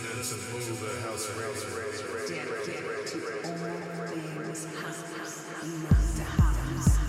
listening to Move the House Radio. Dedicated to all things house. The house.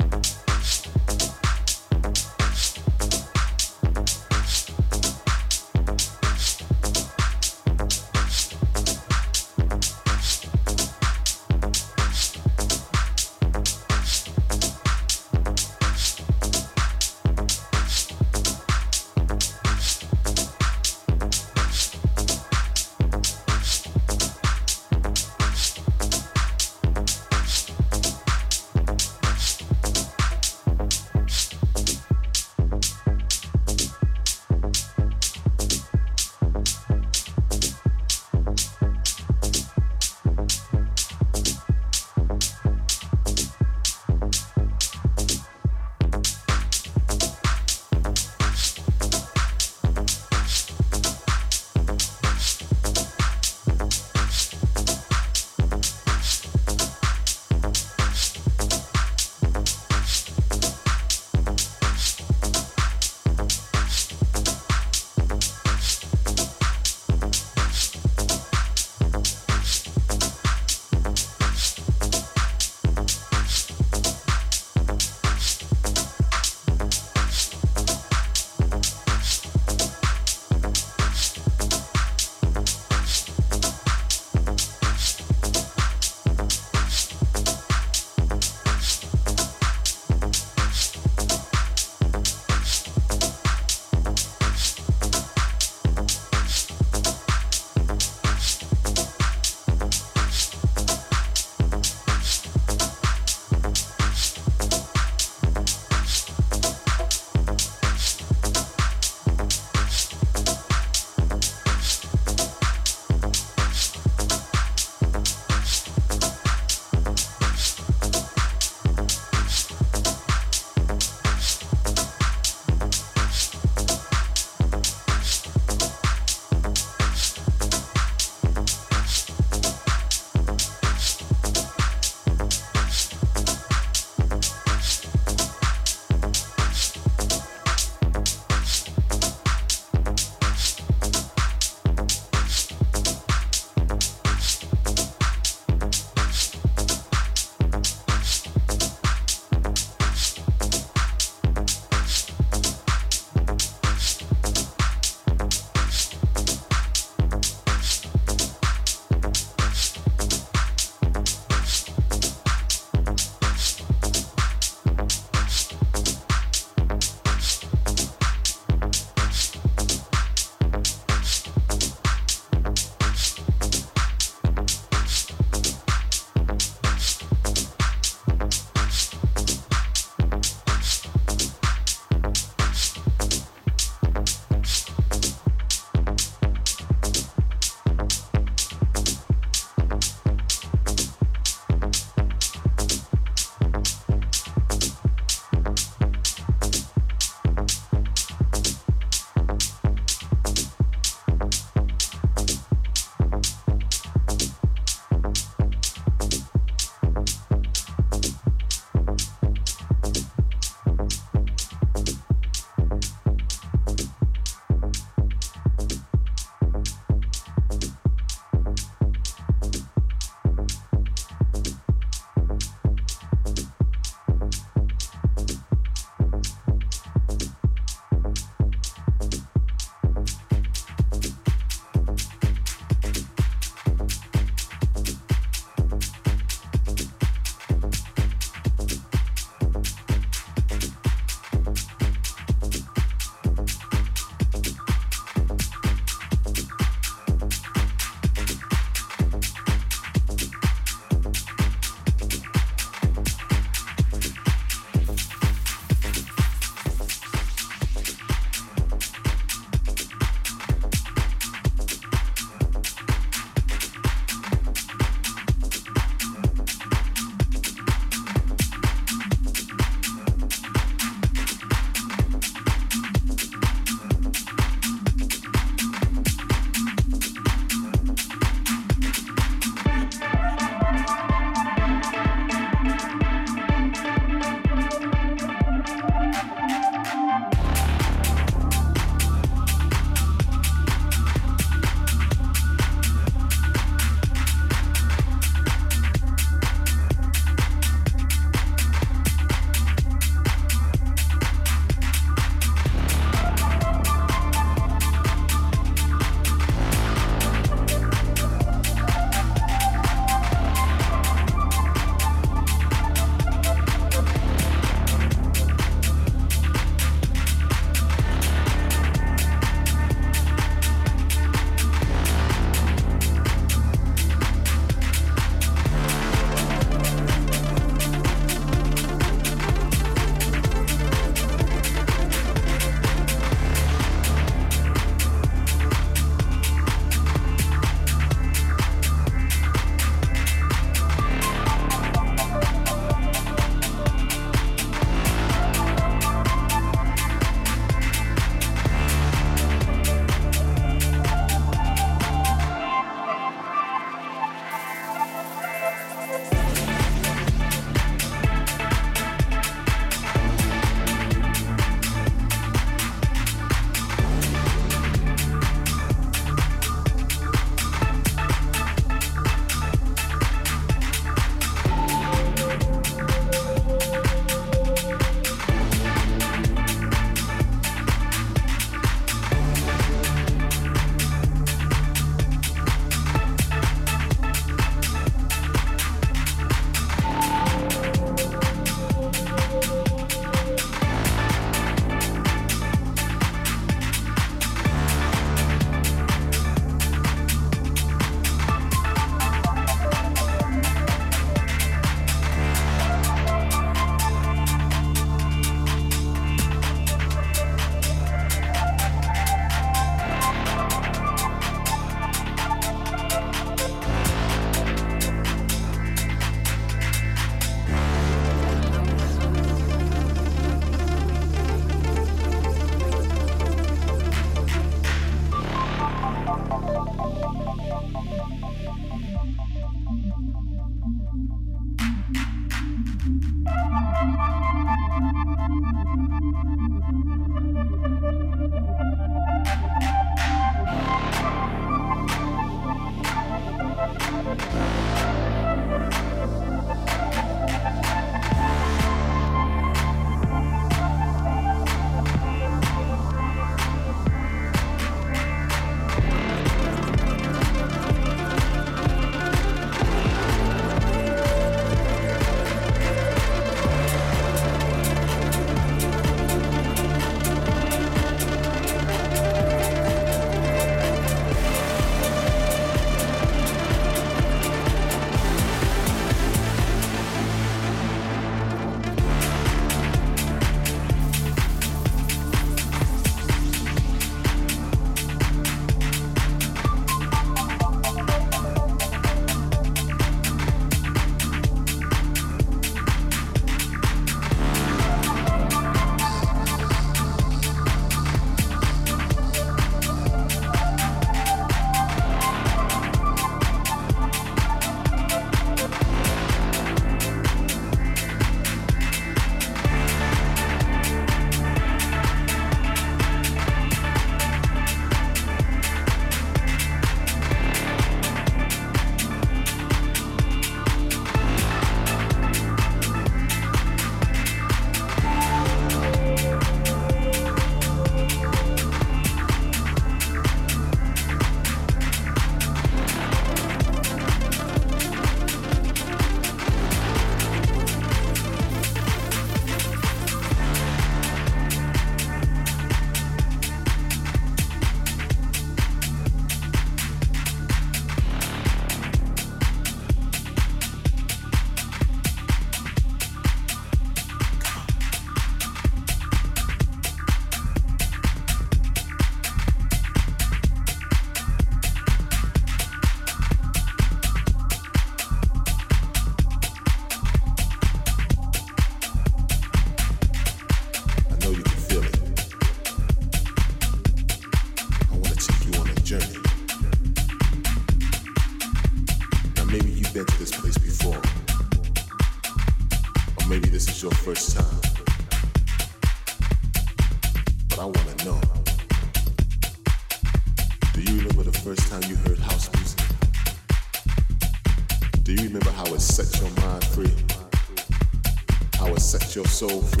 soul food.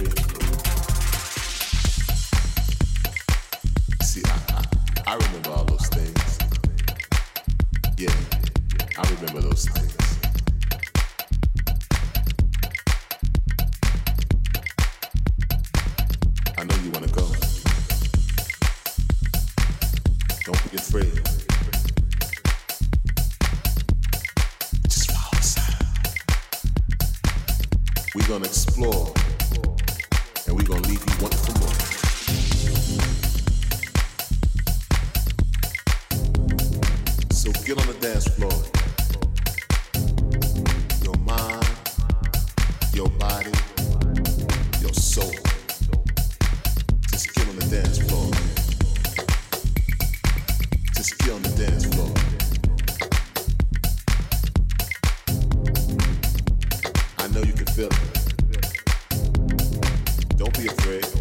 be afraid.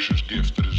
Precious gift